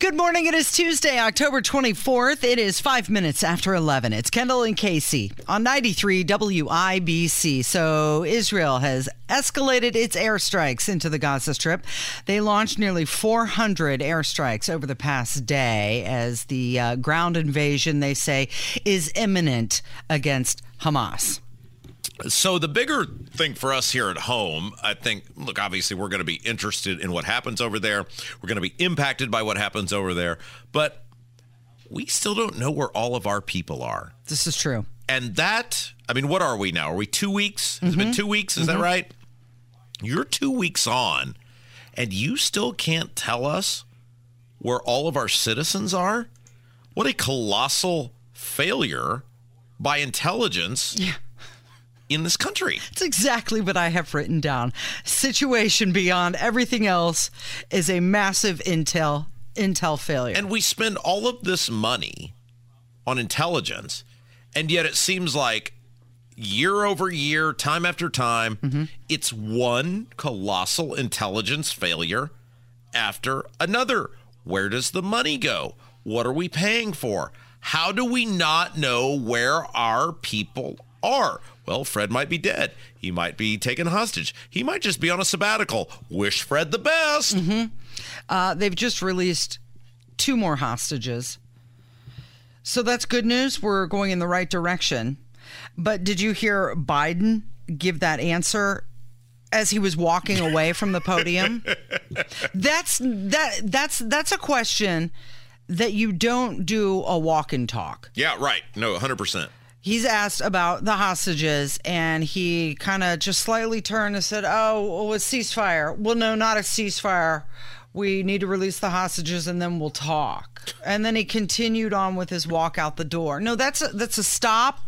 Good morning. It is Tuesday, October 24th. It is five minutes after 11. It's Kendall and Casey on 93 WIBC. So, Israel has escalated its airstrikes into the Gaza Strip. They launched nearly 400 airstrikes over the past day as the uh, ground invasion, they say, is imminent against Hamas. So the bigger thing for us here at home, I think, look, obviously we're going to be interested in what happens over there. We're going to be impacted by what happens over there, but we still don't know where all of our people are. This is true. And that, I mean, what are we now? Are we two weeks? Has mm-hmm. it been two weeks? Is mm-hmm. that right? You're two weeks on, and you still can't tell us where all of our citizens are? What a colossal failure by intelligence. Yeah in this country. It's exactly what I have written down. Situation beyond everything else is a massive intel intel failure. And we spend all of this money on intelligence, and yet it seems like year over year, time after time, mm-hmm. it's one colossal intelligence failure after another. Where does the money go? What are we paying for? How do we not know where our people are? Well, Fred might be dead. He might be taken hostage. He might just be on a sabbatical. Wish Fred the best. Mm-hmm. Uh, they've just released two more hostages. So that's good news. We're going in the right direction. But did you hear Biden give that answer as he was walking away from the podium? that's that that's that's a question that you don't do a walk and talk. Yeah, right. No, 100% he's asked about the hostages and he kind of just slightly turned and said, Oh, well, it's ceasefire. Well, no, not a ceasefire. We need to release the hostages and then we'll talk. And then he continued on with his walk out the door. No, that's a, that's a stop.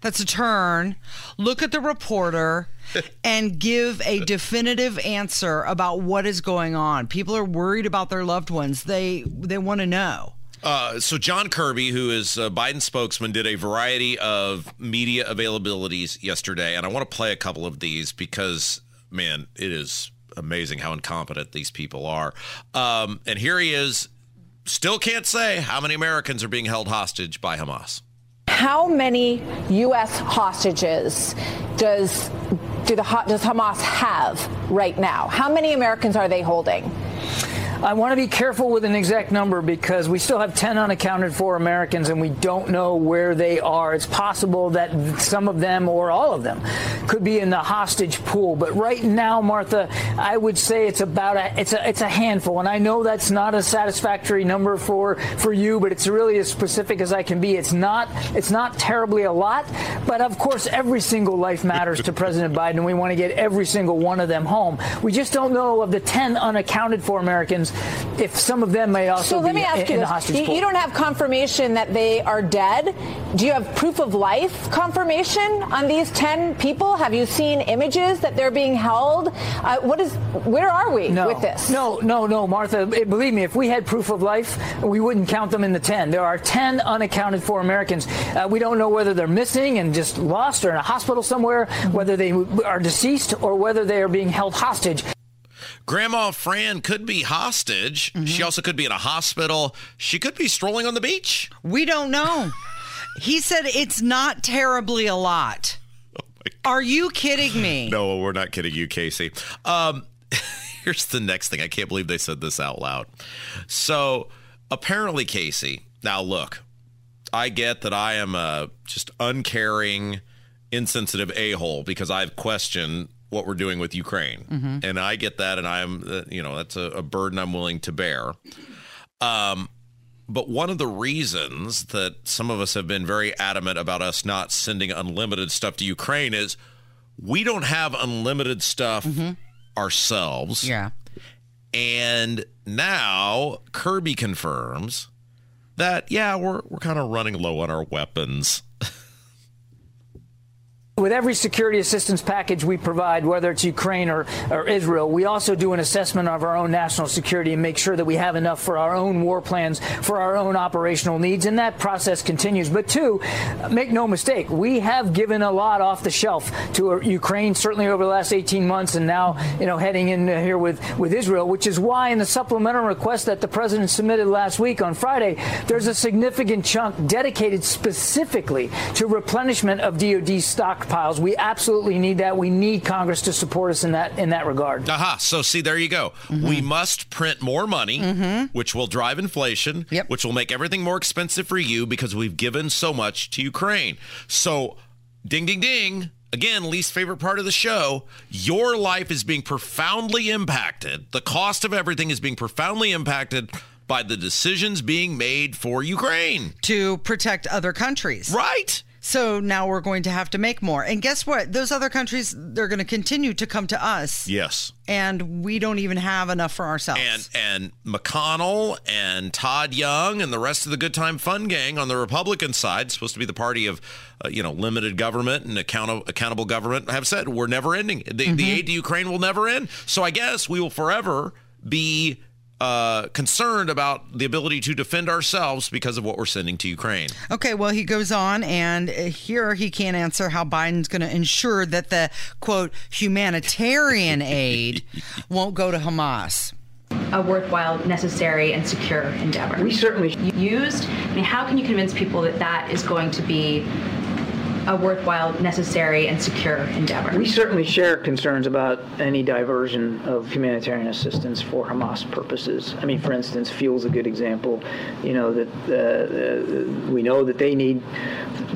That's a turn. Look at the reporter and give a definitive answer about what is going on. People are worried about their loved ones. They they want to know. Uh, so John Kirby, who is a Biden spokesman, did a variety of media availabilities yesterday, and I want to play a couple of these because, man, it is amazing how incompetent these people are. Um, and here he is, still can't say how many Americans are being held hostage by Hamas. How many U.S. hostages does do the does Hamas have right now? How many Americans are they holding? I want to be careful with an exact number because we still have 10 unaccounted for Americans and we don't know where they are. It's possible that some of them or all of them could be in the hostage pool. But right now, Martha, I would say it's about a it's a it's a handful. And I know that's not a satisfactory number for for you, but it's really as specific as I can be. It's not it's not terribly a lot, but of course every single life matters to President Biden we want to get every single one of them home. We just don't know of the 10 unaccounted for Americans if some of them may also be so let me ask in, you in the hostage you, you don't have confirmation that they are dead. Do you have proof of life confirmation on these 10 people? Have you seen images that they're being held? Uh, what is, where are we no, with this? No, no, no, Martha. Believe me, if we had proof of life, we wouldn't count them in the 10. There are 10 unaccounted for Americans. Uh, we don't know whether they're missing and just lost or in a hospital somewhere, whether they are deceased or whether they are being held hostage. Grandma Fran could be hostage. Mm-hmm. She also could be in a hospital. She could be strolling on the beach. We don't know. he said it's not terribly a lot. Oh Are you kidding me? No, we're not kidding you, Casey. Um, here's the next thing. I can't believe they said this out loud. So apparently, Casey. Now look, I get that I am a just uncaring, insensitive a hole because I've questioned what we're doing with Ukraine. Mm-hmm. And I get that. And I'm, uh, you know, that's a, a burden I'm willing to bear. Um, but one of the reasons that some of us have been very adamant about us not sending unlimited stuff to Ukraine is we don't have unlimited stuff mm-hmm. ourselves. Yeah. And now Kirby confirms that, yeah, we're, we're kind of running low on our weapons. With every security assistance package we provide, whether it's Ukraine or, or Israel, we also do an assessment of our own national security and make sure that we have enough for our own war plans, for our own operational needs, and that process continues. But two, make no mistake, we have given a lot off the shelf to Ukraine, certainly over the last 18 months, and now, you know, heading in here with, with Israel, which is why in the supplemental request that the president submitted last week on Friday, there's a significant chunk dedicated specifically to replenishment of DoD stock stockpiles. We absolutely need that. We need Congress to support us in that in that regard. Aha. So see, there you go. Mm-hmm. We must print more money, mm-hmm. which will drive inflation, yep. which will make everything more expensive for you because we've given so much to Ukraine. So, ding, ding, ding. Again, least favorite part of the show. Your life is being profoundly impacted. The cost of everything is being profoundly impacted by the decisions being made for Ukraine to protect other countries. Right. So now we're going to have to make more. And guess what? Those other countries, they're going to continue to come to us. Yes. And we don't even have enough for ourselves. And and McConnell and Todd Young and the rest of the Good Time Fun gang on the Republican side, supposed to be the party of, uh, you know, limited government and account- accountable government, have said we're never ending. The, mm-hmm. the aid to Ukraine will never end. So I guess we will forever be uh, concerned about the ability to defend ourselves because of what we're sending to Ukraine. Okay, well, he goes on, and here he can't answer how Biden's going to ensure that the quote humanitarian aid won't go to Hamas a worthwhile, necessary, and secure endeavor. We certainly used. I mean, how can you convince people that that is going to be a worthwhile, necessary, and secure endeavor. We certainly share concerns about any diversion of humanitarian assistance for Hamas purposes. I mean, for instance, fuel's a good example. You know that uh, uh we know that they need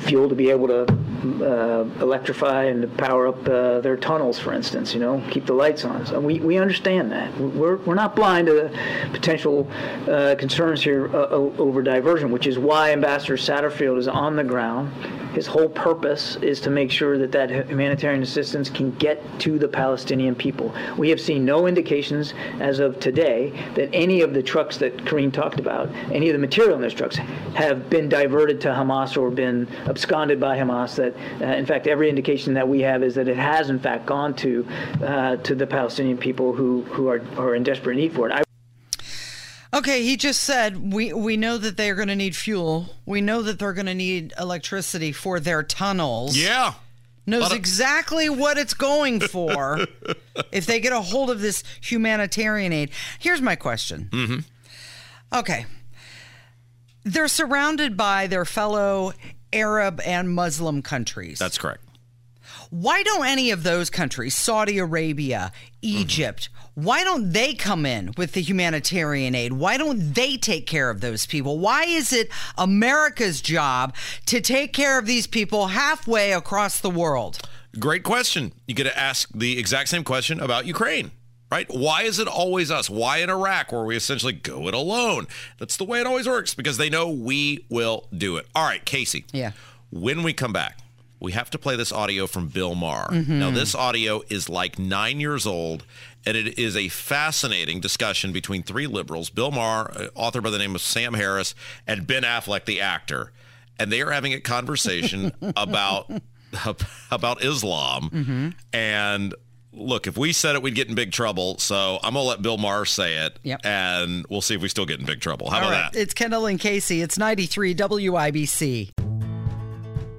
fuel to be able to uh, electrify and to power up uh, their tunnels, for instance. You know, keep the lights on. So we, we understand that. We're, we're not blind to the potential uh, concerns here uh, over diversion, which is why Ambassador Satterfield is on the ground. His whole purpose is to make sure that that humanitarian assistance can get to the Palestinian people. We have seen no indications as of today that any of the trucks that Karine talked about, any of the material in those trucks, have been diverted to Hamas or been absconded by Hamas. That, uh, in fact, every indication that we have is that it has, in fact, gone to uh, to the Palestinian people who who are are in desperate need for it. I- Okay, he just said we we know that they're going to need fuel. We know that they're going to need electricity for their tunnels. Yeah. Knows of- exactly what it's going for if they get a hold of this humanitarian aid. Here's my question. Mm-hmm. Okay. They're surrounded by their fellow Arab and Muslim countries. That's correct. Why don't any of those countries, Saudi Arabia, Egypt, mm-hmm. why don't they come in with the humanitarian aid? Why don't they take care of those people? Why is it America's job to take care of these people halfway across the world? Great question. You get to ask the exact same question about Ukraine right? Why is it always us? Why in Iraq where we essentially go it alone? That's the way it always works because they know we will do it. All right, Casey. Yeah. When we come back, we have to play this audio from Bill Maher. Mm-hmm. Now, this audio is like nine years old, and it is a fascinating discussion between three liberals Bill Maher, uh, author by the name of Sam Harris, and Ben Affleck, the actor. And they are having a conversation about about Islam mm-hmm. and look, if we said it, we'd get in big trouble. So I'm going to let Bill Maher say it. Yep. And we'll see if we still get in big trouble. How All about right. that? It's Kendall and Casey. It's 93 WIBC.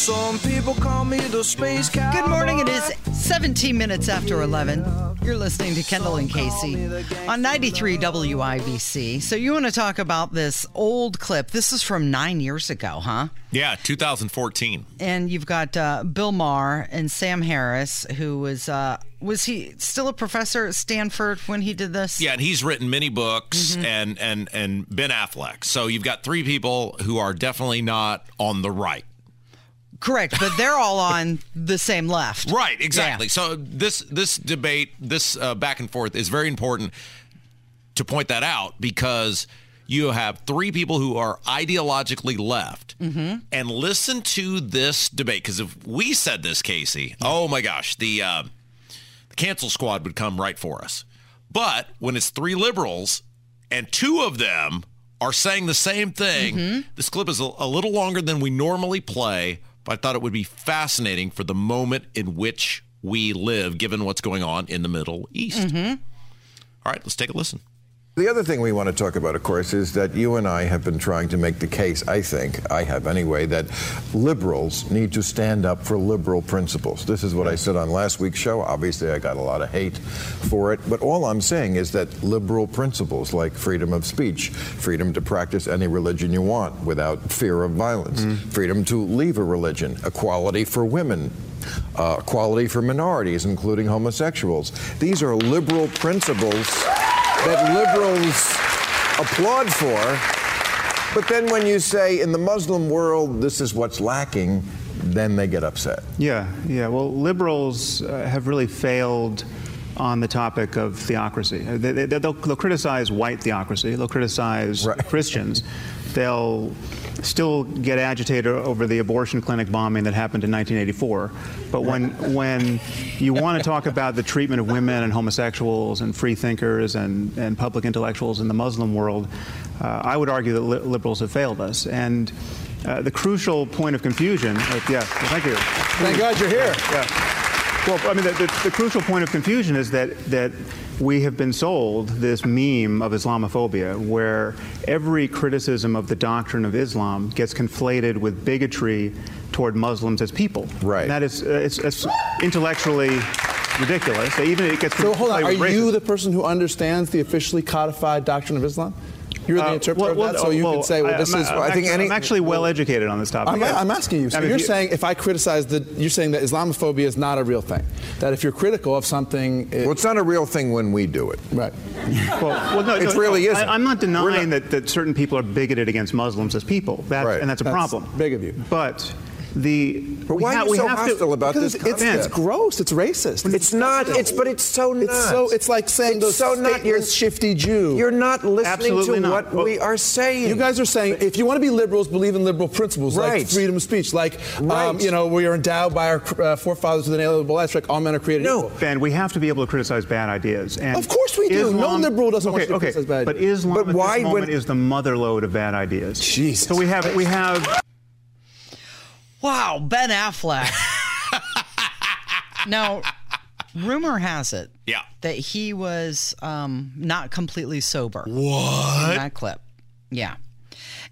Some people call me the space cowboy. Good morning. It is 17 minutes after 11. You're listening to Kendall and Casey on 93 WIBC. So, you want to talk about this old clip? This is from nine years ago, huh? Yeah, 2014. And you've got uh, Bill Maher and Sam Harris, who was uh, was he still a professor at Stanford when he did this? Yeah, and he's written many books and and and Ben Affleck. So you've got three people who are definitely not on the right. Correct, but they're all on the same left. Right, exactly. Yeah. So this this debate, this uh, back and forth is very important to point that out because you have three people who are ideologically left and listen to this debate because if we said this casey oh my gosh the uh, the cancel squad would come right for us but when it's three liberals and two of them are saying the same thing this clip is a, a little longer than we normally play i thought it would be fascinating for the moment in which we live given what's going on in the middle east. Mm-hmm. All right let's take a listen The other thing we want to talk about, of course, is that you and I have been trying to make the case, I think, I have anyway, that liberals need to stand up for liberal principles. This is what I said on last week's show. Obviously, I got a lot of hate for it, but all I'm saying is that liberal principles like freedom of speech, freedom to practice any religion you want without fear of violence, freedom to leave a religion, equality for women, uh, equality for minorities, including homosexuals. These are liberal principles that liberals applaud for. But then when you say in the Muslim world this is what's lacking, then they get upset. Yeah, yeah. Well, liberals uh, have really failed on the topic of theocracy. They, they, will they'll criticize white theocracy. They'll criticize Right. Christians. They'll still get agitated over the abortion clinic bombing that happened in 1984. But when when you want to talk about the treatment of women and homosexuals and free thinkers and, and public intellectuals in the Muslim world, uh, I would argue that li- liberals have failed us. And uh, the crucial point of confusion. Uh, yeah, thank you. Thank God you're here. Yeah. Well, I mean, the, the, the crucial point of confusion is that that we have been sold this meme of Islamophobia, where every criticism of the doctrine of Islam gets conflated with bigotry toward Muslims as people. Right. And that is uh, it's, it's intellectually ridiculous. Even it gets So hold on, are you racism. the person who understands the officially codified doctrine of Islam? You're the Uh, interpreter well, of that, well, so you well, can say, well, I- this I'm, is. I'm I think actually, any- I'm actually well educated on this topic. I'm, I'm asking you. So I mean, you're if you- saying if I criticize the, you're saying that Islamophobia is not a real thing. That if you're critical of something, it, Well, it's not a real thing when we do it. right? Well, well, no, It no, really no, isn't. I, am not We're denying not- that, that certain people are bigoted against Muslims as people, that, Right. and that's a That's problem. big of you. But the But why ha- are you we so have to- hostile about this it's, it's, it's gross. It's racist. It's not. It's but it's so not. It's so. It's like saying It's those so not. You're stateless, shifty Jew. You're not listening Absolutely to not. what Well, we are saying. You guys are saying if you want to be liberals, believe in liberal principles like freedom of speech, like um, you know we are endowed by our uh, forefathers with an inalienable rights, like all men are created No. equal. Ben, we have to be able to criticize bad ideas. And Of course we do. No liberal doesn't want okay, you to okay. criticize bad But ideas. Islam But at why this moment when- is the mother lode of bad ideas. Jesus So we have we have Wow, Ben Affleck. now, rumor has it Yeah. that he was um, not completely sober. What? In that clip. Yeah.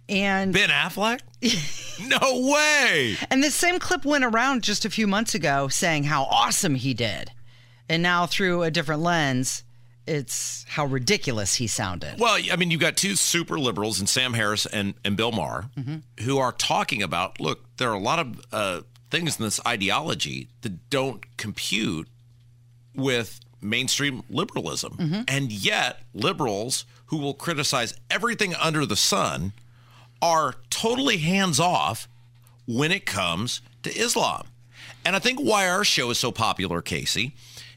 And Ben Affleck? no way. and the same clip went around just a few months ago saying how awesome he did. And now through a different lens, it's how ridiculous he sounded. Well, I mean, you've got two super liberals, and Sam Harris and, and Bill Maher, who are talking about look, there are a lot of uh, things in this ideology that don't compute with mainstream liberalism. And yet, liberals who will criticize everything under the sun are totally hands off when it comes to Islam. And I think why our show is so popular, Casey,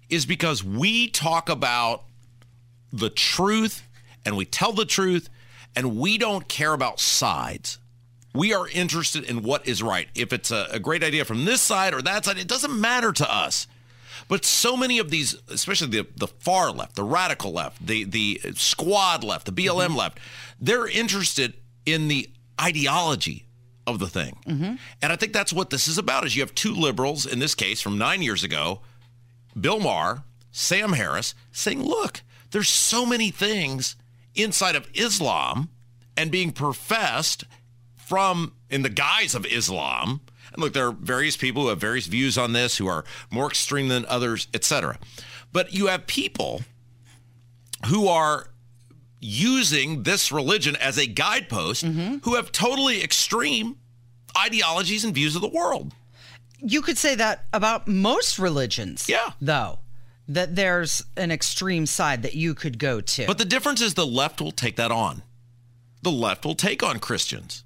is because we talk about the truth and we tell the truth and we don't care about sides. We are interested in what is right. If it's a, a great idea from this side or that side, it doesn't matter to us. But so many of these, especially the, the far left, the radical left, the, the squad left, the BLM mm-hmm. left, they're interested in the ideology of the thing. Mm-hmm. And I think that's what this is about is you have two liberals, in this case from nine years ago, Bill Maher, Sam Harris, saying, look, there's so many things inside of Islam and being professed from in the guise of Islam. And look, there are various people who have various views on this, who are more extreme than others, etc. But you have people who are using this religion as a guidepost mm-hmm. who have totally extreme ideologies and views of the world. You could say that about most religions. Yeah. Though, that there's an extreme side that you could go to. But the difference is the left will take that on. The left will take on Christians.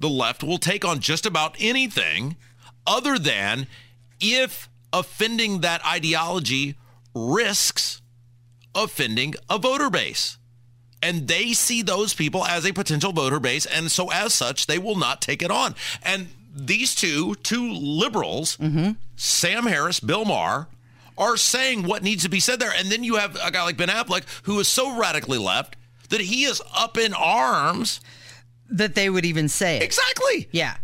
The left will take on just about anything other than if offending that ideology risks offending a voter base. And they see those people as a potential voter base. And so, as such, they will not take it on. And these two, two liberals, mm-hmm. Sam Harris, Bill Maher, are saying what needs to be said there. And then you have a guy like Ben Affleck who is so radically left that he is up in arms. that they would even say it. Exactly. Yeah.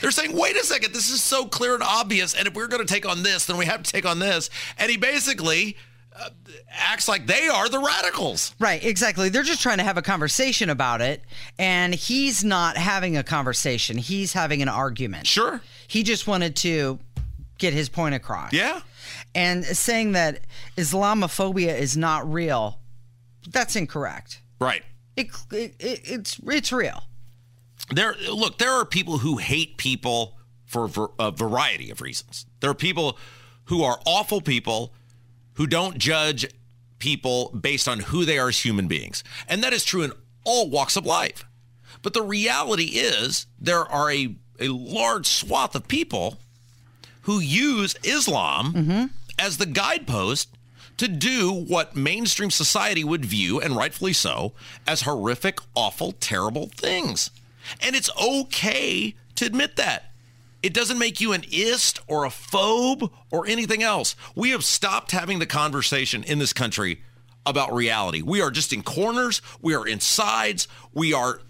They're saying, wait a second, this is so clear and obvious. And if we're going to take on this, then we have to take on this. And he basically uh, acts like they are the radicals. Right, exactly. They're just trying to have a conversation about it, and he's not having a conversation. He's having an argument. Sure. He just wanted to get his point across. Yeah. And saying that Islamophobia is not real, that's incorrect. Right. It, it, it it's it's real. There, look, there are people who hate people for a variety of reasons. There are people who are awful people who don't judge people based on who they are as human beings. And that is true in all walks of life. But the reality is there are a, a large swath of people who use Islam mm-hmm. As the guidepost to do what mainstream society would view, and rightfully so, as horrific, awful, terrible things. And it's okay to admit that. It doesn't make you an ist or a phobe or anything else. We have stopped having the conversation in this country about reality. We are just in corners. We are in sides. We are,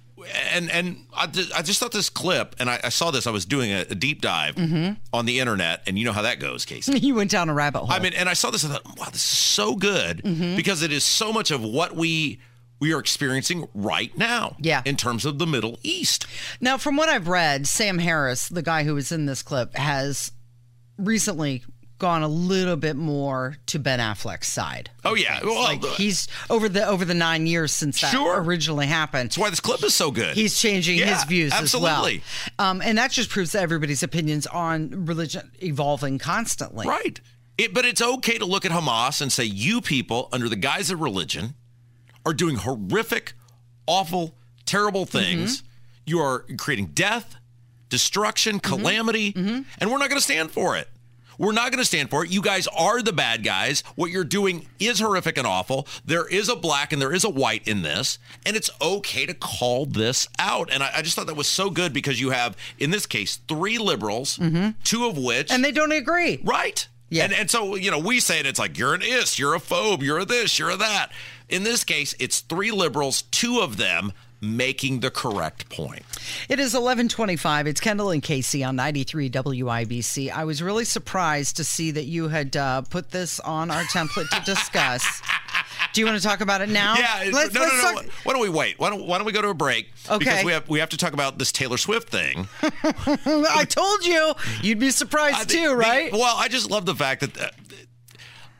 and and I, I just thought this clip, and I, I saw this. I was doing a, a deep dive mm-hmm. on the internet, and you know how that goes, Casey. You went down a rabbit hole. I mean, and I saw this and thought, wow, this is so good mm-hmm. because it is so much of what we we are experiencing right now. Yeah. In terms of the Middle East. Now, from what I've read, Sam Harris, the guy who was in this clip, has recently gone a little bit more to Ben Affleck's side. Oh yeah. Well, like that's he's over the over the nine years since that Sure. originally happened. That's why this clip is so good. He's changing Yeah, his views absolutely. as well, um, and that just proves that everybody's opinions on religion evolving constantly. Right. It, but it's okay to look at Hamas and say, you people, under the guise of religion, are doing horrific, awful, terrible things. Mm-hmm. You are creating death, destruction, mm-hmm. calamity, mm-hmm. and we're not going to stand for it. We're not going to stand for it. You guys are the bad guys. What you're doing is horrific and awful. There is a black and there is a white in this, and it's okay to call this out. And I, I just thought that was so good because you have, in this case, three liberals, mm-hmm. two of which and they don't agree. Right. Yeah. And and so, you know, we say it, it's like you're an ist, you're a phobe, you're a this, you're a that. In this case, it's three liberals, two of them making the correct point. It is 1125. It's Kendall and Casey on 93 WIBC. I was really surprised to see that you had uh, put this on our template to discuss. Do you want to talk about it now? Yeah, Let's, no, let's no, no. talk- Why don't we wait? Why don't, why don't we go to a break? Okay. Because we have we have to talk about this Taylor Swift thing. I told you you'd be surprised too, the- right? well, I just love the fact that. Uh,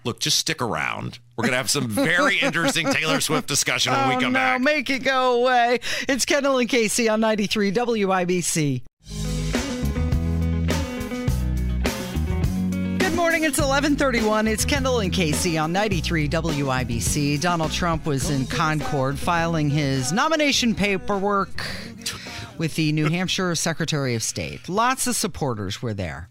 look, just stick around. We're gonna have some very interesting Taylor Swift discussion when oh, we come no, back. make it go away. It's Kendall and Casey on 93 WIBC. Good morning. It's 11:31. It's Kendall and Casey on 93 WIBC. Donald Trump was in Concord filing his nomination paperwork with the New Hampshire Secretary of State. Lots of supporters were there.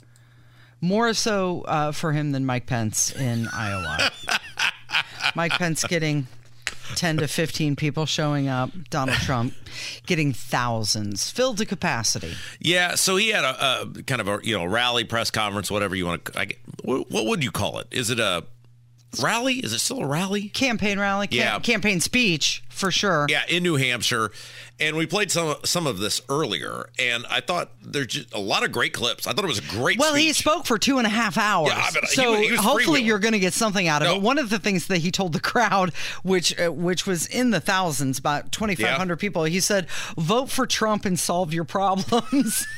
More so uh, for him than Mike Pence in Iowa. Mike Pence getting 10 to 15 people showing up. Donald Trump getting thousands, filled to capacity. Yeah, so he had a, a kind of a you know rally press conference, whatever you want to. I, what would you call it? Is it a rally? Is it still a rally? Campaign rally, cam- Yeah. campaign speech for sure. Yeah, in New Hampshire, and we played some some of this earlier, and I thought there's just a lot of great clips. I thought it was a great. Well, he spoke for two and a half hours. Yeah, but he so he was hopefully you're going to get something out of No. it. One of the things that he told the crowd, which uh, which was in the thousands, about 2,500 people, he said, "Vote for Trump and solve your problems."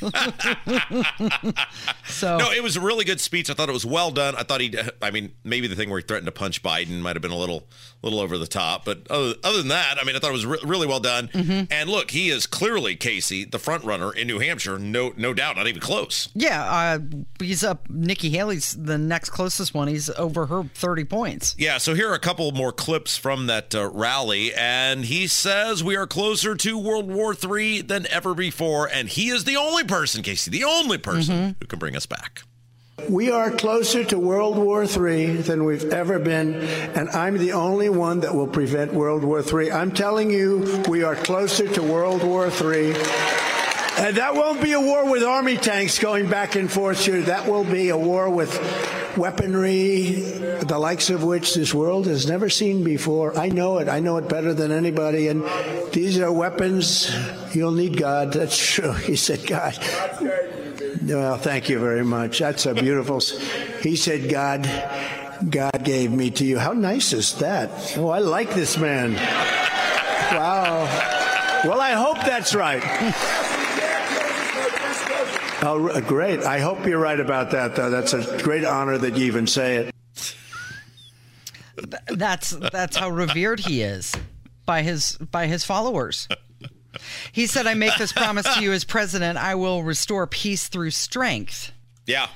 so No, it was a really good speech. I thought it was well done. I thought he, I mean, maybe the thing where he threatened to punch Biden might have been a little, little over the top. But other, other than that, I mean, I thought it was re- really well done. Mm-hmm. And look, he is clearly Casey, the front runner in New Hampshire. No, no doubt, not even close. yeah, uh, he's up. Nikki Haley's the next closest one. He's over her 30 points. Yeah, so here are a couple more clips from that uh, rally, and he says we are closer to World War III than ever before, and he is the only person, Casey, the only person who can bring us back. We are closer to World War III than we've ever been, and I'm the only one that will prevent World War III. I'm telling you, we are closer to World War III. And that won't be a war with army tanks going back and forth here. That will be a war with weaponry, the likes of which this world has never seen before. I know it. I know it better than anybody. And these are weapons. You'll need God. That's true. He said, God. Well, thank you very much. That's a beautiful. He said, God, God gave me to you. How nice is that? Oh, I like this man. Wow. Well, I hope that's right. Oh, great. I hope you're right about that, though. That's a great honor that you even say it. That's that's how revered he is by his by his followers. He said, "I make this promise to you as president. I will restore peace through strength." Yeah.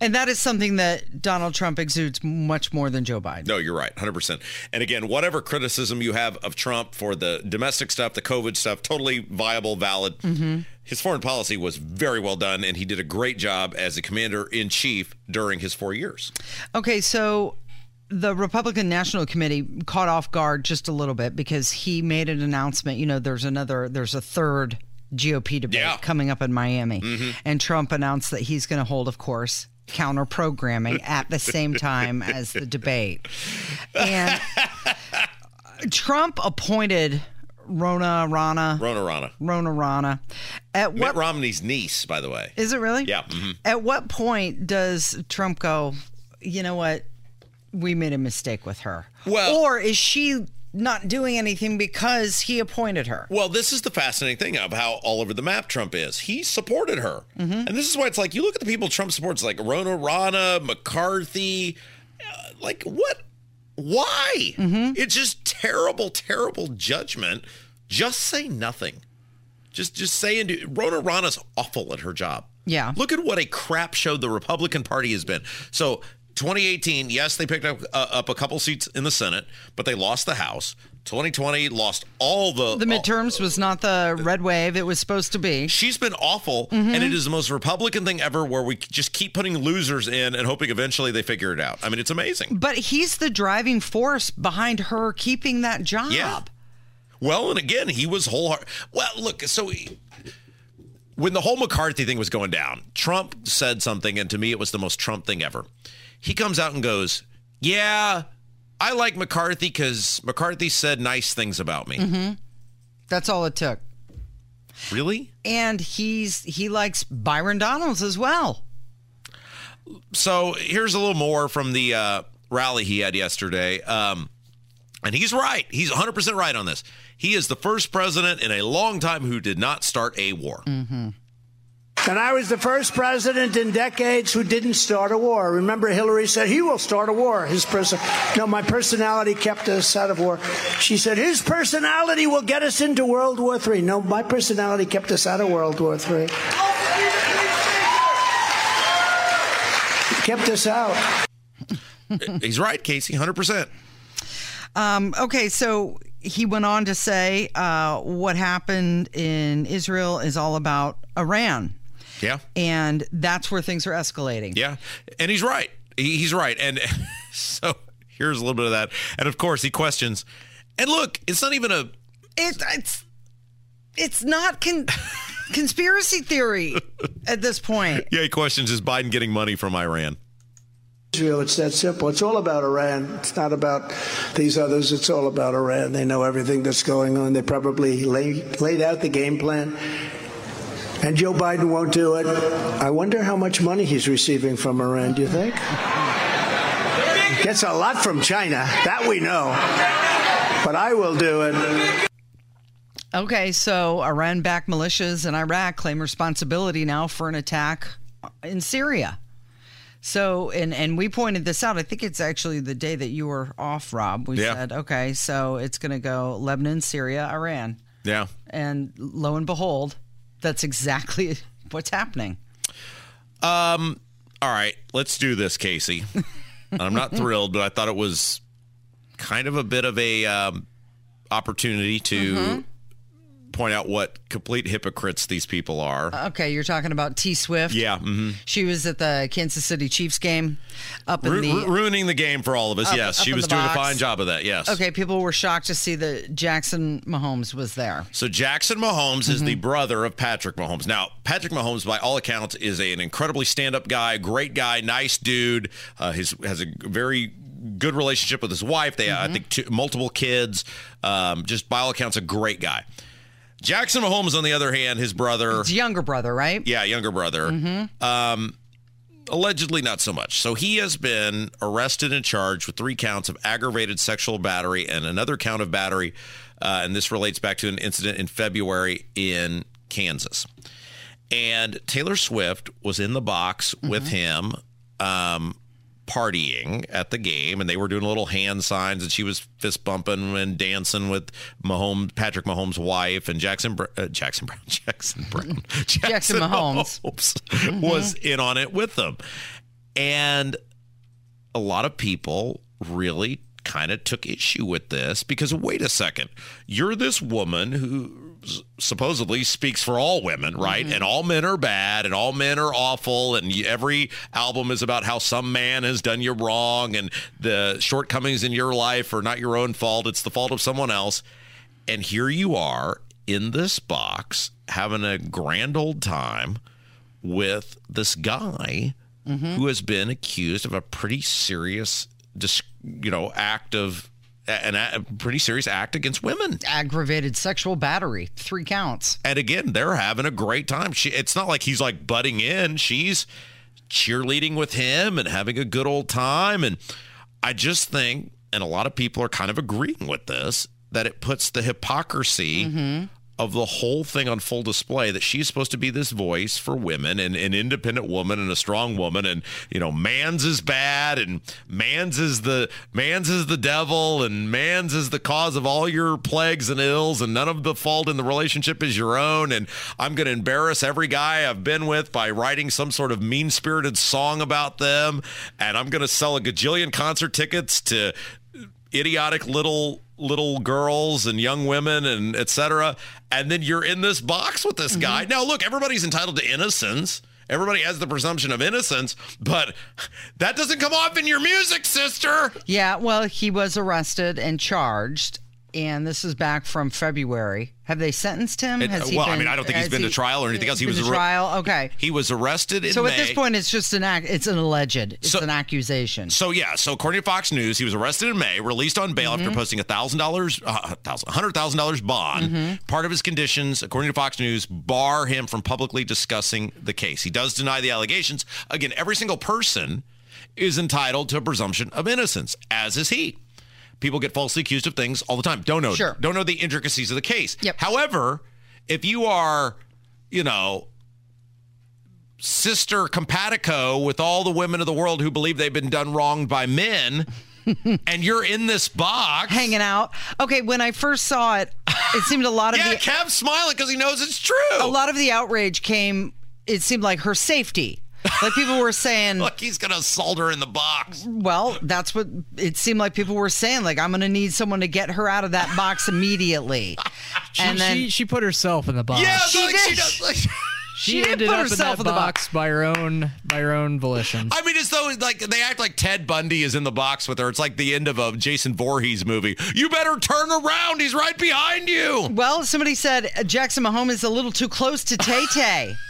And that is something that Donald Trump exudes much more than Joe Biden. No, you're right, 100%. And again, whatever criticism you have of Trump for the domestic stuff, the COVID stuff, totally viable, valid. Mm-hmm. His foreign policy was very well done, and he did a great job as a commander in chief during his four years. Okay, so the Republican National Committee caught off guard just a little bit because he made an announcement. You know, there's another, there's a third GOP debate Yeah. coming up in Miami. And Trump announced that he's going to hold, of course, counter programming at the same time as the debate. And Trump appointed Ronna Romney. Ronna Romney. Ronna Romney. At Mitt what Romney's niece, by the way. is it really? Yeah. mhm. At what point does Trump go, you know what? We made a mistake with her. Well- or is she not doing anything because he appointed her? Well, this is the fascinating thing of how all over the map Trump is. He supported her. And this is why it's like you look at the people Trump supports, like Ronna Romney, McCarthy. uh, like, what? Why? It's just terrible, terrible judgment. Just say nothing. Just just say and do. Ronna Romney's awful at her job. Yeah. Look at what a crap show the Republican Party has been. So 2018, yes, they picked up uh, up a couple seats in the Senate, but they lost the House. 2020 lost all the The midterms was not the red wave it was supposed to be. She's been awful, and it is the most Republican thing ever where we just keep putting losers in and hoping eventually they figure it out. I mean, it's amazing. But he's the driving force behind her keeping that job. Yeah. Well, and again, he was wholehearted. Well, look, so he- when the whole McCarthy thing was going down, Trump said something, and to me, it was the most Trump thing ever. He comes out and goes, Yeah, I like McCarthy because McCarthy said nice things about me. That's all it took. Really? And he's he likes Byron Donalds as well. So here's a little more from the uh, rally he had yesterday. Um, and he's right. He's 100% right on this. He is the first president in a long time who did not start a war. And I was the first president in decades who didn't start a war. Remember, Hillary said he will start a war. His person, no, my personality kept us out of war. She said his personality will get us into World War III. No, my personality kept us out of World War III. kept us out. he's right, Casey, 100%. Um, okay, so he went on to say uh, what happened in Israel is all about Iran. Yeah. And that's where things are escalating. Yeah. And he's right. He's right. And so here's a little bit of that. And of course, he questions. And look, it's not even a. It, it's it's not con- conspiracy theory at this point. Yeah, he questions is Biden getting money from Iran? Israel. It's that simple. It's all about Iran. It's not about these others. It's all about Iran. They know everything that's going on. They probably lay, laid out the game plan. And Joe Biden won't do it. I wonder how much money he's receiving from Iran, do you think? Gets a lot from China. That we know. But I will do it. Okay, so Iran backed militias in Iraq claim responsibility now for an attack in Syria. So, and and we pointed this out. I think it's actually the day that you were off, Rob. We Yeah. said, okay, so it's going to go Lebanon, Syria, Iran, Yeah. and lo and behold, that's exactly what's happening. Um. All right, let's do this, Casey. I'm not thrilled, but I thought it was kind of a bit of a um, opportunity to Mm-hmm. Point out what complete hypocrites these people are. Okay, you're talking about T Swift. yeah. hmm She was at the Kansas City Chiefs game up in Ru- the. ruining the game for all of us. Up- yes, up she was doing box. a fine job of that. Yes. Okay, people were shocked to see that Jackson Mahomes was there. So Jackson Mahomes is Mm-hmm. the brother of Patrick Mahomes. Now, Patrick Mahomes, by all accounts, is a- an incredibly stand-up guy, great guy, nice dude. Uh, his has a very good relationship with his wife. They, I think, two, multiple kids. Um, just by all accounts, a great guy. Jackson Mahomes, on the other hand, his brother, His younger brother, right? yeah, younger brother, um, allegedly not so much. So he has been arrested and charged with three counts of aggravated sexual battery and another count of battery. Uh, and this relates back to an incident in February in Kansas. And Taylor Swift was in the box with him. Um, partying at the game and they were doing little hand signs and she was fist bumping and dancing with Mahomes Patrick Mahomes' wife and Jackson uh, Jackson Brown Jackson Brown Jackson Mahomes. Mahomes was in on it with them. And a lot of people really kind of took issue with this because wait a second you're this woman who supposedly speaks for all women right? Mm-hmm. And all men are bad and all men are awful and every album is about how some man has done you wrong and the shortcomings in your life are not your own fault it's the fault of someone else. And here you are in this box having a grand old time with this guy mm-hmm. who has been accused of a pretty serious, you know, act of an a pretty serious act against women. Aggravated sexual battery, three counts. And again, they're having a great time. She, it's not like he's like butting in. She's cheerleading with him and having a good old time. And I just think, and a lot of people are kind of agreeing with this, that it puts the hypocrisy mm-hmm. Of the whole thing on full display that she's supposed to be this voice for women and an independent woman and a strong woman and you know man's is bad and man's is the man's is the devil and man's is the cause of all your plagues and ills and none of the fault in the relationship is your own. And I'm going to embarrass every guy I've been with by writing some sort of mean-spirited song about them. And I'm going to sell a gajillion concert tickets to idiotic little little girls and young women and etc and then you're in this box with this guy. Mm-hmm. Now look everybody's entitled to innocence. Everybody has the presumption of innocence but that doesn't come off in your music sister. Yeah, well, he was arrested and charged, and this is back from February. Have they sentenced him? It- Has he well, I mean, I don't think he's been to trial or anything else. He was trial. Okay. he was arrested in So May. at this point, it's just an act. It's an alleged. It's So- an accusation. So yeah, so according to Fox News, he was arrested in May, released on bail Mm-hmm. after posting a thousand dollars, uh, thousand, hundred thousand dollars bond. Mm-hmm. Part of his conditions, according to Fox News, bar him from publicly discussing the case. He does deny the allegations. Again, every single person is entitled to a presumption of innocence, as is he. People get falsely accused of things all the time. Don't know, Sure. don't know the intricacies of the case. Yep. However, if you are, you know, sister compatico with all the women of the world who believe they've been done wrong by men and you're in this box Hanging out. Okay, when I first saw it, it seemed a lot of yeah the Kev's smiling because he knows it's true a lot of the outrage came. It seemed like her safety. Like people were saying, like he's gonna assault her in the box well, that's what it seemed like people were saying. Like I'm going to need someone to get her out of that box immediately. and then she, she put herself in the box. yeah She like she did. does like she, she ended put up in herself that in the box, by her own by her own volition. I mean, as though like they act like Ted Bundy is in the box with her. It's like the end of a Jason Voorhees movie. You better turn around. He's right behind you. Well, somebody said uh, Jackson Mahomes is a little too close to Tay Tay.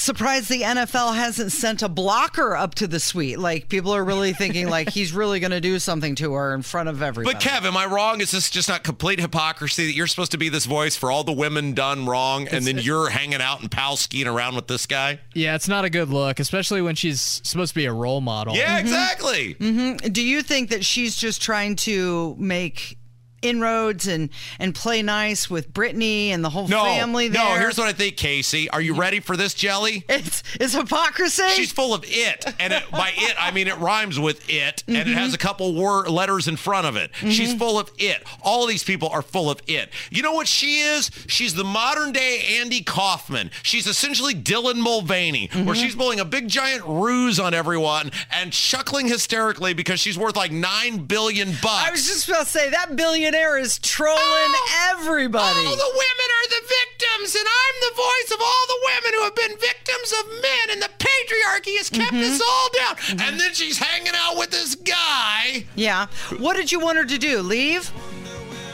surprised the NFL hasn't sent a blocker up to the suite. Like people are really thinking like he's really going to do something to her in front of everybody. But Kev, am I wrong? Is this just not complete hypocrisy that you're supposed to be this voice for all the women done wrong, and then you're hanging out and pal skiing around with this guy? Yeah, it's not a good look, especially when she's supposed to be a role model. Yeah, exactly. Mm-hmm. Do you think that she's just trying to make inroads and and play nice with Brittany and the whole No, family? There? no. Here's what I think, Casey. Are you ready for this, Jelly? It's it's hypocrisy. She's full of it, and it, by it I mean it rhymes with it, and it Mm-hmm. has a couple word letters in front of it. She's full of it. All of these people are full of it. You know what she is? She's the modern day Andy Kaufman. She's essentially Dylan Mulvaney, Mm-hmm. where she's pulling a big giant ruse on everyone and chuckling hysterically because she's worth like nine billion bucks. I was just about to say that is trolling everybody. All the women are the victims, and I'm the voice of all the women who have been victims of men, and the patriarchy has kept Mm-hmm. us all down. And then she's hanging out with this guy. yeah. What did you want her to do? Leave?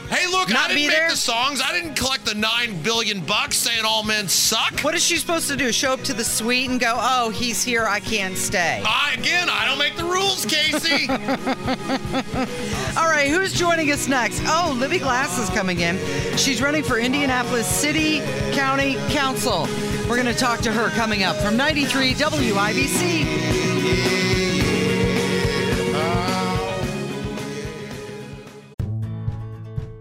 Hey, look, Not I didn't make there? the songs. I didn't collect the nine billion bucks saying all men suck. What is she supposed to do? Show up to the suite and go, "Oh, he's here. I can't stay." I, again, I don't make the rules, Casey. All right, who's joining us next? Oh, Libby Glass is coming in. She's running for Indianapolis City County Council. We're going to talk to her coming up from 93 WIBC.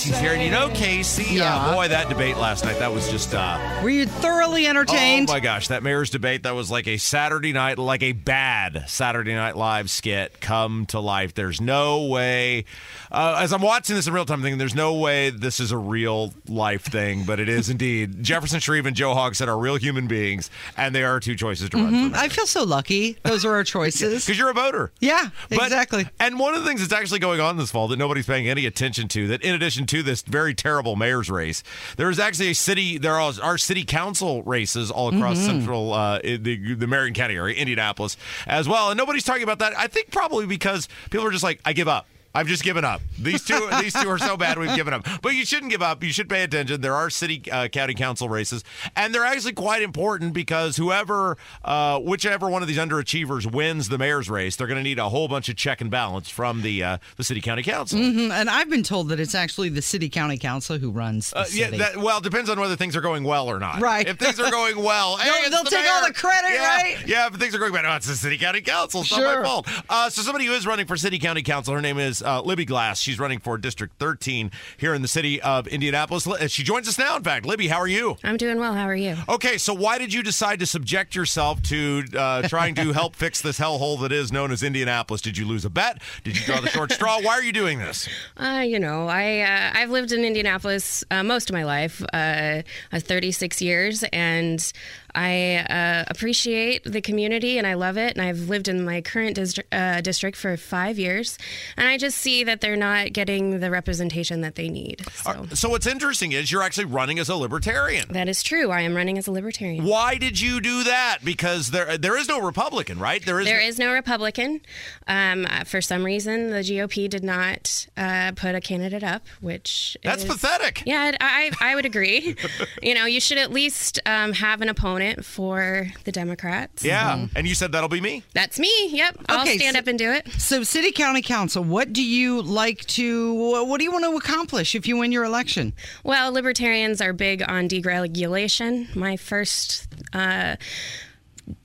Casey's here. And you know, Casey, Yeah. uh, boy, that debate last night, that was just. Uh, Were you thoroughly entertained? Oh my gosh, that mayor's debate that was like a Saturday night, like a bad Saturday Night Live skit come to life. There's no way. Uh, as I'm watching this in real time, I'm thinking there's no way this is a real life thing, but it is indeed. Jefferson Shreve and Joe Hogsett are real human beings, and they are two choices to run Mhm. for. I feel so lucky. Those are our choices. Because you're a voter. Yeah, But- exactly. And one of the things that's actually going on this fall that nobody's paying any attention to, that in addition to this very terrible mayor's race, there is actually a city, there are, are city council races all across Mm-hmm. central, uh, the, the Marion County area, Indianapolis as well. And nobody's talking about that. I think probably because people are just like, I give up. I've just given up. These two, these two are so bad. We've given up. But you shouldn't give up. You should pay attention. There are city, uh, county council races, and they're actually quite important because whoever, uh, whichever one of these underachievers wins the mayor's race, they're going to need a whole bunch of check and balance from the uh, the city county council. Mhm. And I've been told that it's actually the city county council who runs the Uh, yeah, city. that, well, it depends on whether things are going well or not. Right. If things are going well, hey, They'll- the take all the credit, yeah. right? Yeah, if things are going bad, oh, it's the city county council. It's not Sure. my fault. Uh, so somebody who is running for city county council, her name is uh, Libby Glass. She's running for District 13 here in the city of Indianapolis. She joins us now. In fact, Libby, how are you? I'm doing well. How are you? Okay, so why did you decide to subject yourself to uh, trying to help fix this hellhole that is known as Indianapolis? Did you lose a bet? Did you draw the short straw? Why are you doing this? Uh, you know, I uh, I've lived in Indianapolis uh, most of my life, uh, uh, 36 years, and I uh, appreciate the community and I love it. And I've lived in my current district uh, district for five years, and I just see that they're not getting the representation that they need. So So what's interesting is you're actually running as a libertarian. that is true. I am running as a libertarian. Why did you do that? Because there there is no Republican, right? There is. There is no Republican. Um, uh, for some reason, the GOP did not uh, put a candidate up, which That's is- pathetic. Yeah, I I would agree. you know, you should at least um, have an opponent for the Democrats. Yeah, and you said that'll be me. That's me. Yep, I'll Okay, stand so- up and do it. So, city county council, what do you like to? What do you want to accomplish if you win your election? Well, libertarians are big on deregulation. My first. Uh,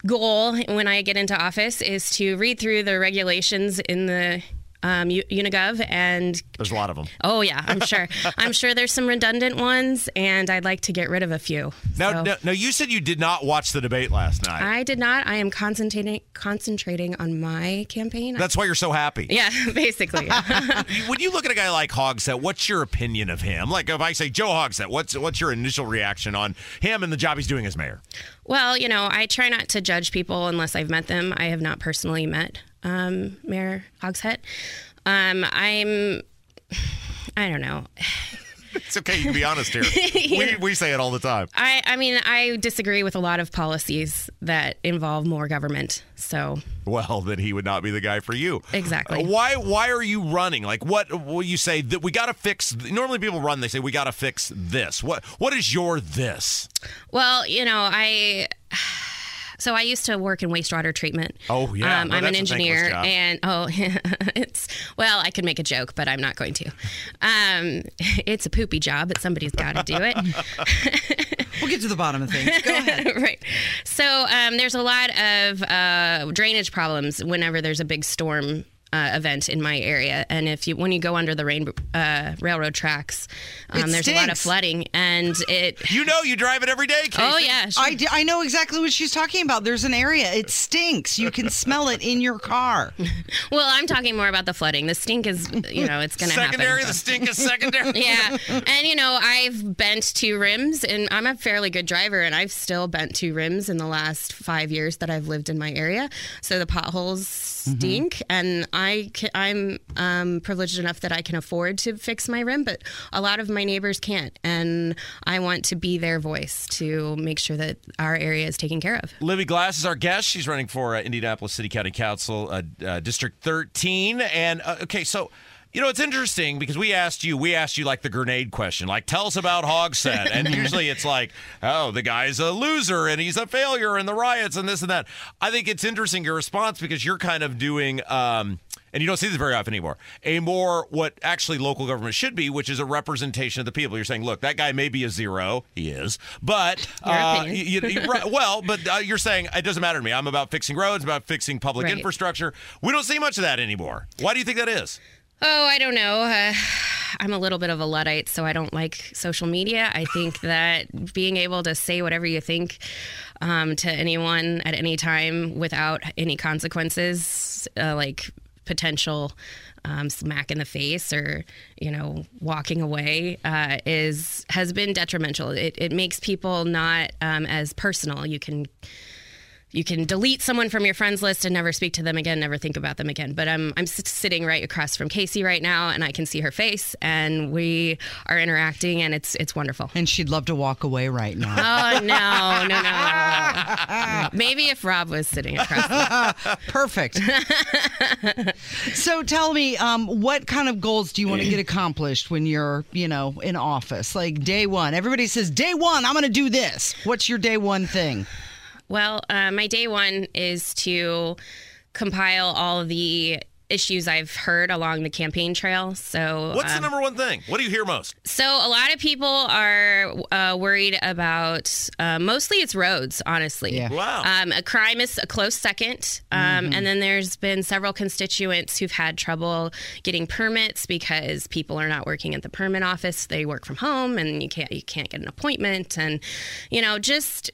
Goal when I get into office is to read through the regulations in the um, Unigov, and There's a lot of them. oh yeah, I'm sure. I'm sure there's some redundant ones, and I'd like to get rid of a few. Now, So- now, now, you said you did not watch the debate last night. I did not. I am concentrating concentrating on my campaign. That's why you're so happy. yeah, basically. when you look at a guy like Hogsett, what's your opinion of him? Like if I say Joe Hogsett, what's what's your initial reaction on him and the job he's doing as mayor? Well, you know, I try not to judge people unless I've met them. I have not personally met um, Mayor Hogsett. Um, I'm, I don't know. It's okay, you can be honest here. we, we say it all the time. I, I mean, I disagree with a lot of policies that involve more government. So, Well, then he would not be the guy for you. Exactly. Uh, why why are you running? Like what will you say that we got to fix normally people run they say we got to fix this. What what is your this? well, you know, I. So I used to work in wastewater treatment. Oh, yeah. um, No, I'm an that's a thankless engineer, and oh, it's well, I could make a joke, but I'm not going to. Um, it's a poopy job, but somebody's got to do it. We'll get to the bottom of things. Go ahead. right. So um, there's a lot of uh, drainage problems whenever there's a big storm. Uh, event in my area, and if you when you go under the rain uh, railroad tracks, um, It there's a lot of flooding, and it. You know, you drive it every day. Casey. Oh yeah, I, d- I know exactly what she's talking about. There's an area. It stinks. You can smell it in your car. Well, I'm talking more about the flooding. The stink is, you know, it's going to happen. Secondary, the stink is secondary. yeah. And, you know, I've bent two rims and I'm a fairly good driver and I've still bent two rims in the last five years that I've lived in my area. So the potholes stink and I ca- I'm um, privileged enough that I can afford to fix my rim, but a lot of my neighbors can't. And I want to be their voice to make sure that our area is taken care of. Libby Glass is our guest. She's running for uh, Indianapolis City County Council, uh, uh, District 13. And uh, okay, so you know it's interesting because we asked you, we asked you like the grenade question, like tell us about Hogsett, and usually it's like, oh, the guy's a loser and he's a failure and the riots and this and that. I think it's interesting your response because you're kind of doing. Um, and you don't see this very often anymore. A more what actually local government should be, which is a representation of the people. You're saying, look, that guy may be a zero, he is, but uh, you- you- right, well, but uh, you're saying it doesn't matter to me. I'm about fixing roads, about fixing public Right. infrastructure. We don't see much of that anymore. Why do you think that is? Oh, I don't know. Uh, I'm a little bit of a Luddite, so I don't like social media. I think that being able to say whatever you think um, to anyone at any time without any consequences, uh, like potential um, smack in the face or you know walking away, uh, is has been detrimental. It, it makes people not um, as personal. You can you can delete someone from your friends list and never speak to them again, never think about them again. But I'm I'm sitting right across from Casey right now, and I can see her face, and we are interacting, and it's it's wonderful. And she'd love to walk away right now. Oh no, no, no! Maybe if Rob was sitting across. Perfect. so tell me, um, what kind of goals do you want to get accomplished when you're, you know, in office? Like day one. Everybody says, day one, I'm going to do this. What's your day one thing? Well, uh, my day one is to compile all of the issues I've heard along the campaign trail. So What's um, the number one thing? What do you hear most? So a lot of people are uh, worried about uh, mostly it's roads, honestly. Yeah. Wow. Um, a crime is a close second, um, and then there's been several constituents who've had trouble getting permits because people are not working at the permit office. They work from home, and you can't you can't get an appointment, and you know just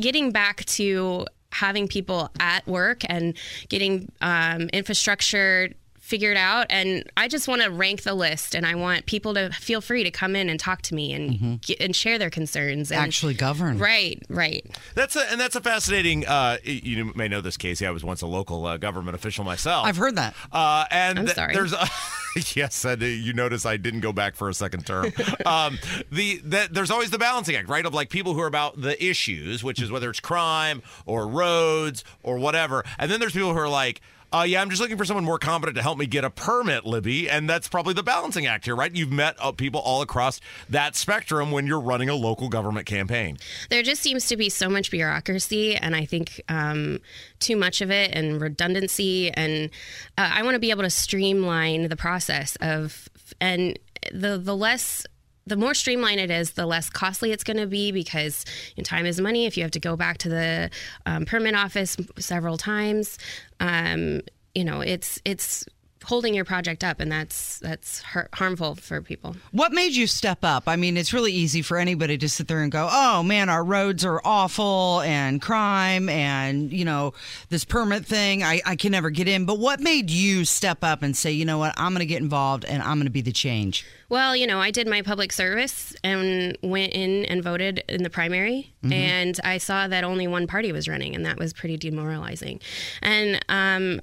getting back to having people at work and getting um, infrastructure figured out and i just want to rank the list and i want people to feel free to come in and talk to me and get, and share their concerns and Actually govern. right right That's a and that's a fascinating. Uh, you may know this, Casey. I was once a local uh, government official myself. I've heard that. Uh, and I'm th- sorry. there's a, yes, and you notice I didn't go back for a second term. um, the that there's always the balancing act, right? Of like people who are about the issues, which is whether it's crime or roads or whatever, and then there's people who are like. Uh, yeah, I'm just looking for someone more competent to help me get a permit, Libby, and that's probably the balancing act here, right? You've met uh, people all across that spectrum when you're running a local government campaign. there just seems to be so much bureaucracy and i think um, too much of it and redundancy and uh, i want to be able to streamline the process of and the the less the more streamlined it is, the less costly it's going to be because time is money. If you have to go back to the um, permit office several times, um, you know it's it's holding your project up, and that's that's har- harmful for people. What made you step up? I mean, it's really easy for anybody to sit there and go, "Oh man, our roads are awful and crime and, you know, this permit thing, I, I can never get in." But what made you step up and say, "You know what? I'm going to get involved and I'm going to be the change." Well, you know, I did my public service and went in and voted in the primary, Mhm. and I saw that only one party was running, and that was pretty demoralizing. And um,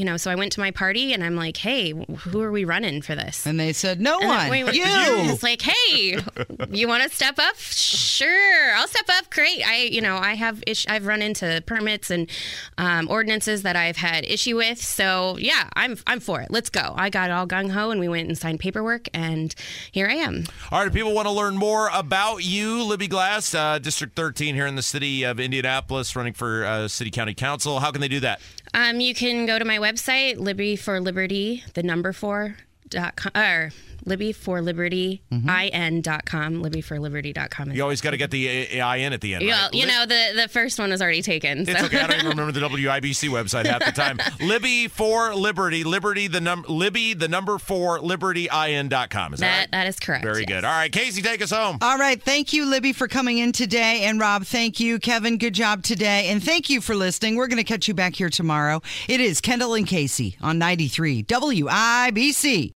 you know, so I went to my party and I'm like, "Hey, who are we running for this?" And they said, "No And one. we were- You." It's like, "Hey, you want to step up? Sure, I'll step up. Great. I, you know, I have ish- I've run into permits and um, ordinances that I've had issue with. So yeah, I'm I'm for it. Let's go. I got all gung ho and we went and signed paperwork, and here I am. All right, if people want to learn more about you, Libby Glass, uh, District 13 here in the city of Indianapolis, running for uh, City County Council. How can they do that? Um, you can go to my website, Libby for Liberty, the number four dot com, or Libby for Liberty, mm-hmm. in dot com, Libby for Liberty dot com. You always got to get the IN at the end. Well, right? you Li- know the the first one was already taken. So. It's okay. I don't even remember the WIBC website half the time. Libby for Liberty, Liberty the number, Libby the number four libertyin.com. Is that, that right? that is correct. Very good. All right, Casey, take us home. All right. Thank you, Libby, for coming in today. And Rob, thank you. Kevin, good job today. And thank you for listening. We're going to catch you back here tomorrow. It is Kendall and Casey on 93 WIBC.